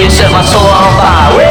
you set my soul on fire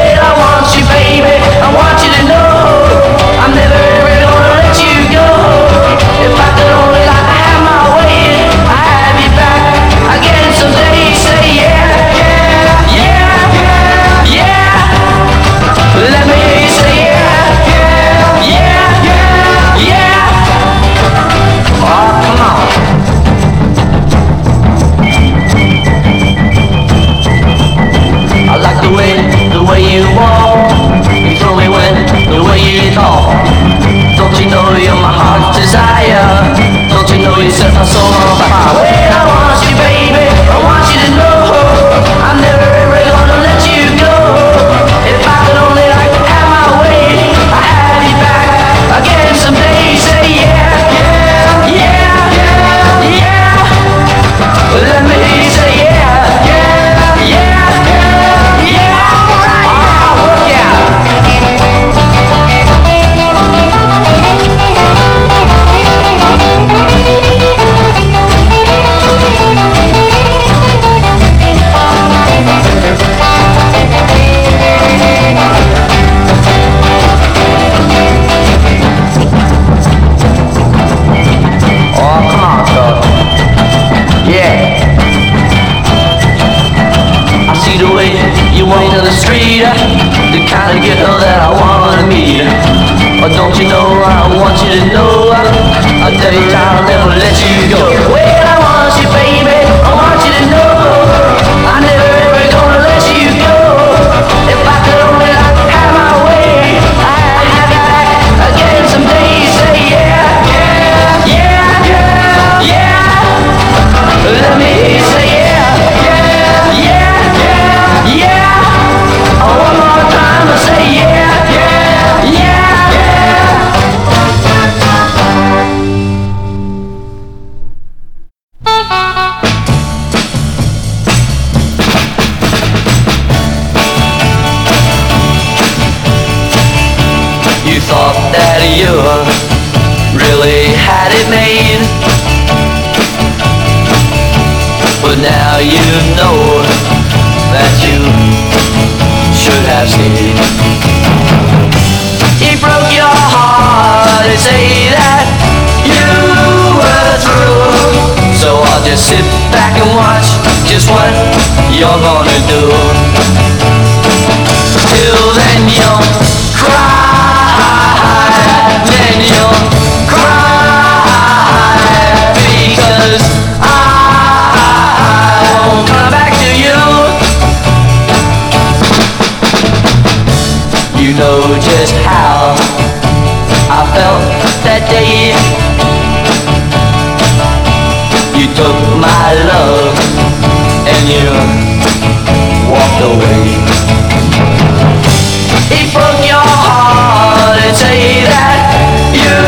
acid. He broke your heart and say that you were through. So I'll just sit back and watch just what you're gonna just how I felt that day. You took my love and you walked away. He broke your heart and say that you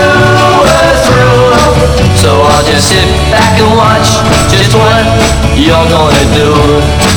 were through. So I'll just sit back and watch just what you're gonna do.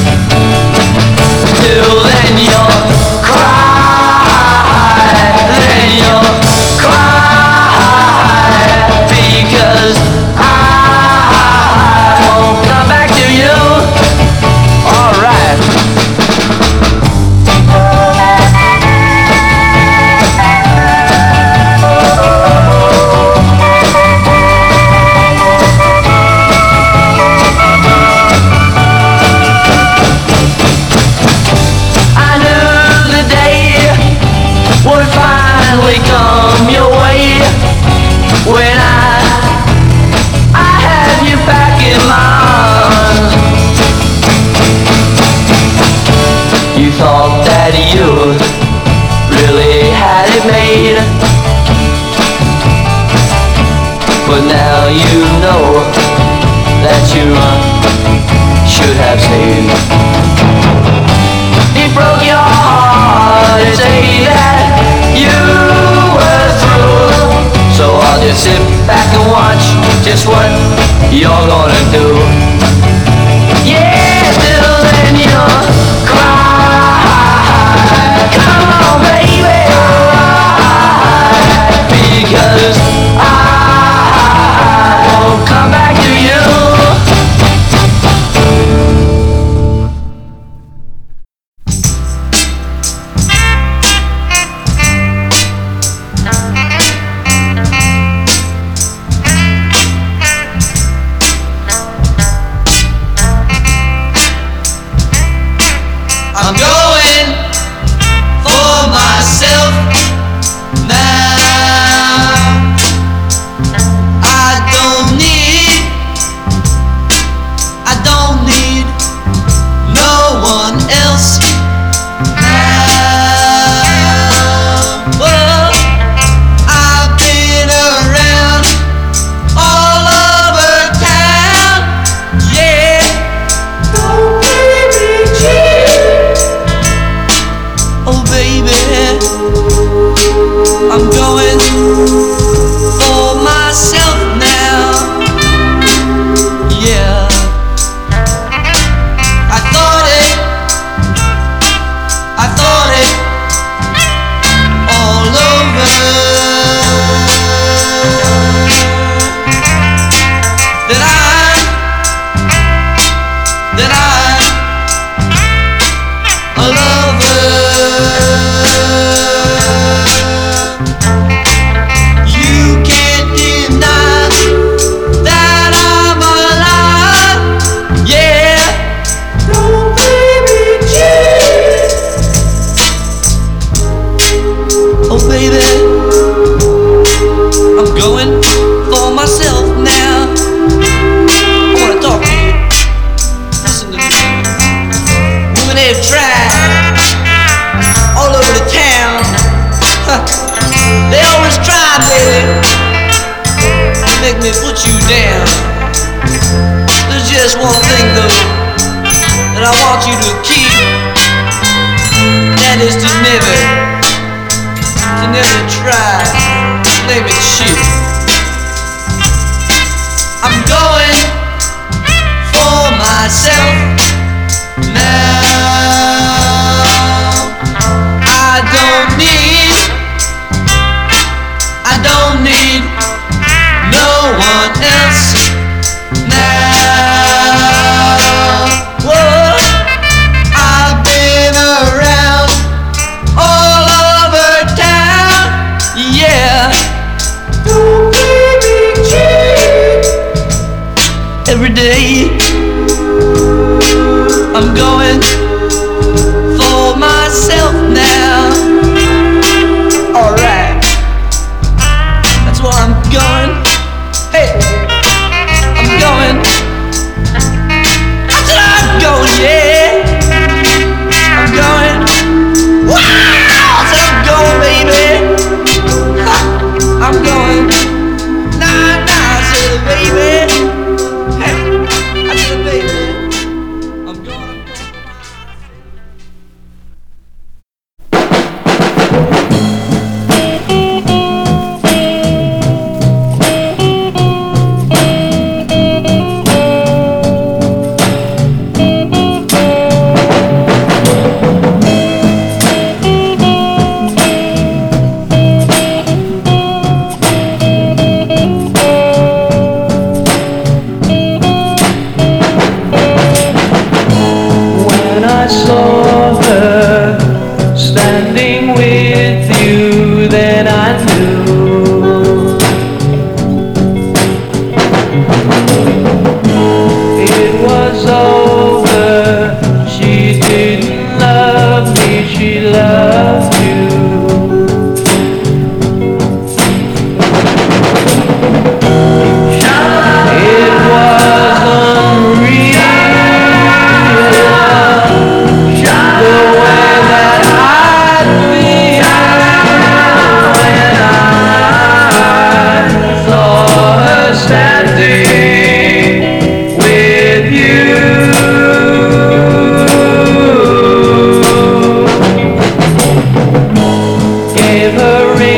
Guess what you're gonna do One thing though that I want you to keep. That is to never, to never try to play me cheap. I'm going for myself. never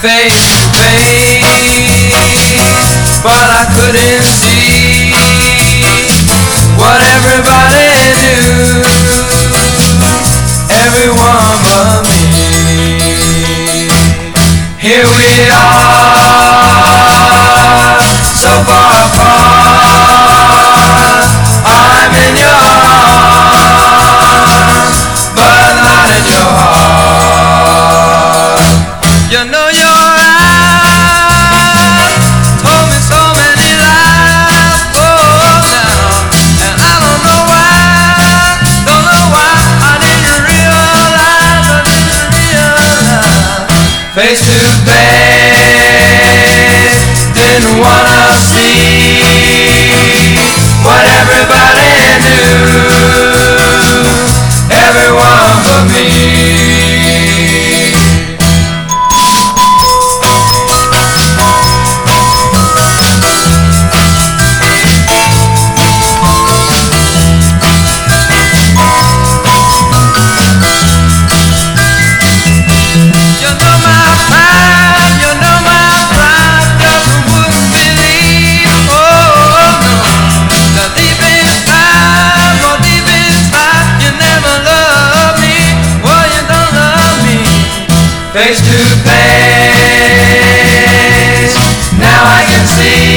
face. face to Didn't wanna. face to face. Now I can see.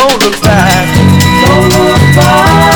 Don't look back. Don't look back.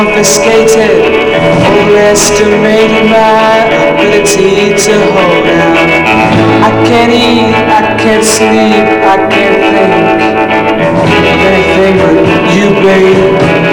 confiscated Overestimated my ability to hold out I can't eat, I can't sleep, I can't think. Anything but you, babe.